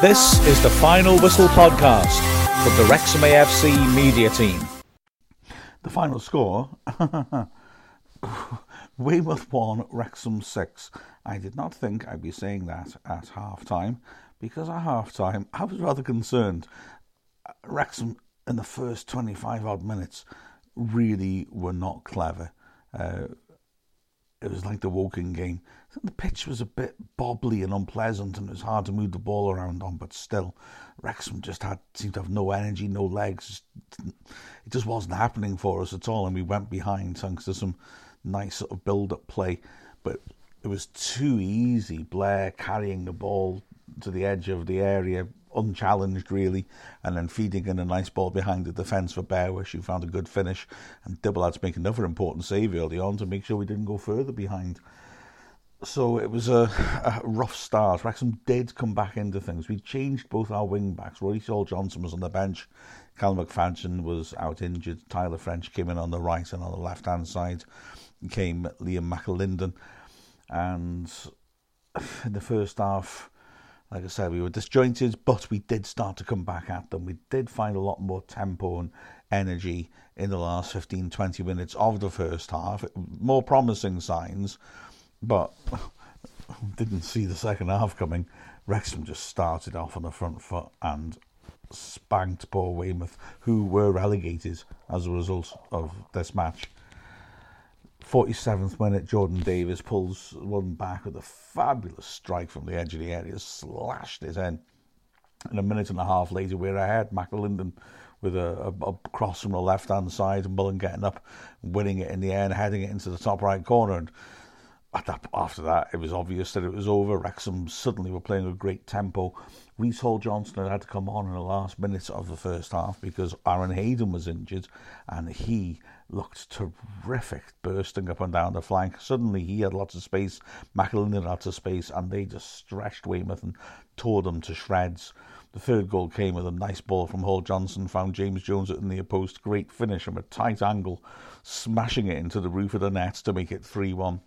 This is the Final Whistle podcast from the Wrexham AFC media team. The final score Weymouth 1, Wrexham 6. I did not think I'd be saying that at half time because at half time I was rather concerned. Wrexham in the first 25 odd minutes really were not clever. Uh, it was like the Woking game. The pitch was a bit bobbly and unpleasant, and it was hard to move the ball around on. But still, Wrexham just had seemed to have no energy, no legs. It just wasn't happening for us at all, and we went behind thanks to some nice sort of build-up play. But it was too easy. Blair carrying the ball to the edge of the area, unchallenged really, and then feeding in a nice ball behind the defence for Bearish, who found a good finish, and to make another important save early on to make sure we didn't go further behind. So it was a, a rough start. Wrexham did come back into things. We changed both our wing backs. Rory Saul Johnson was on the bench. Callum McFadzean was out injured. Tyler French came in on the right and on the left hand side came Liam McAlinden. And in the first half, like I said, we were disjointed, but we did start to come back at them. We did find a lot more tempo and energy in the last 15, 20 minutes of the first half. More promising signs, but didn't see the second half coming. Wrexham just started off on the front foot and spanked poor Weymouth, who were relegated as a result of this match. 47th minute, Jordan Davies pulls one back with a fabulous strike from the edge of the area, slashed it in. And a minute and a half later, we're ahead. McAlinden with a, a, a cross from the left hand side, and Mullen getting up, winning it in the air, and heading it into the top right corner. And that, after that, it was obvious that it was over. Wrexham suddenly were playing a great tempo. Reece Hall Johnson had to come on in the last minutes of the first half because Aaron Hayden was injured and he looked terrific, bursting up and down the flank. Suddenly he had lots of space, McAlinden had lots of space, and they just stretched Weymouth and tore them to shreds. The third goal came with a nice ball from Hall Johnson, found James Jones at the post. Great finish from a tight angle, smashing it into the roof of the net to make it 3 1.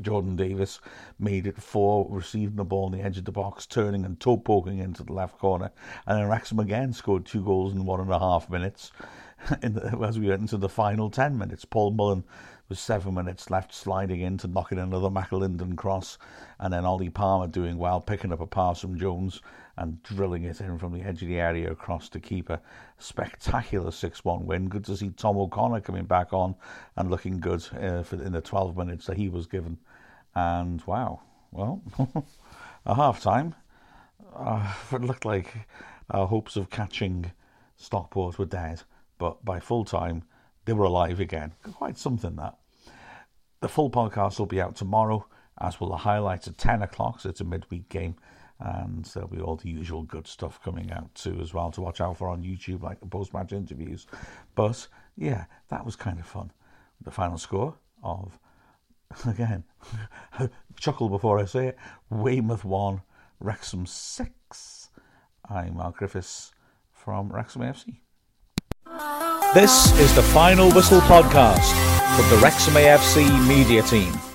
Jordan Davies made it four, receiving the ball on the edge of the box, turning and toe poking into the left corner. And then Wrexham again scored two goals in one and a half minutes the, as we went into the final 10 minutes. Paul Mullen was seven minutes left, sliding in to knock in another McAlinden cross. And then Ollie Palmer doing well, picking up a pass from Jones and drilling it in from the edge of the area across to keeper. Spectacular 6 1 win. Good to see Tom O'Connor coming back on and looking good uh, for, in the 12 minutes that he was given. And wow, well, at half time, uh, it looked like our hopes of catching Stockport were dead. But by full time, they were alive again. Quite something that. The full podcast will be out tomorrow, as will the highlights at 10 o'clock, so it's a midweek game and there'll be all the usual good stuff coming out too as well to watch out for on YouTube, like the post-match interviews. But yeah, that was kind of fun. The final score of again, chuckle before I say it. Weymouth one, Wrexham six. I'm Mark Griffiths from Wrexham AFC. This is the Final Whistle podcast from the Wrexham AFC media team.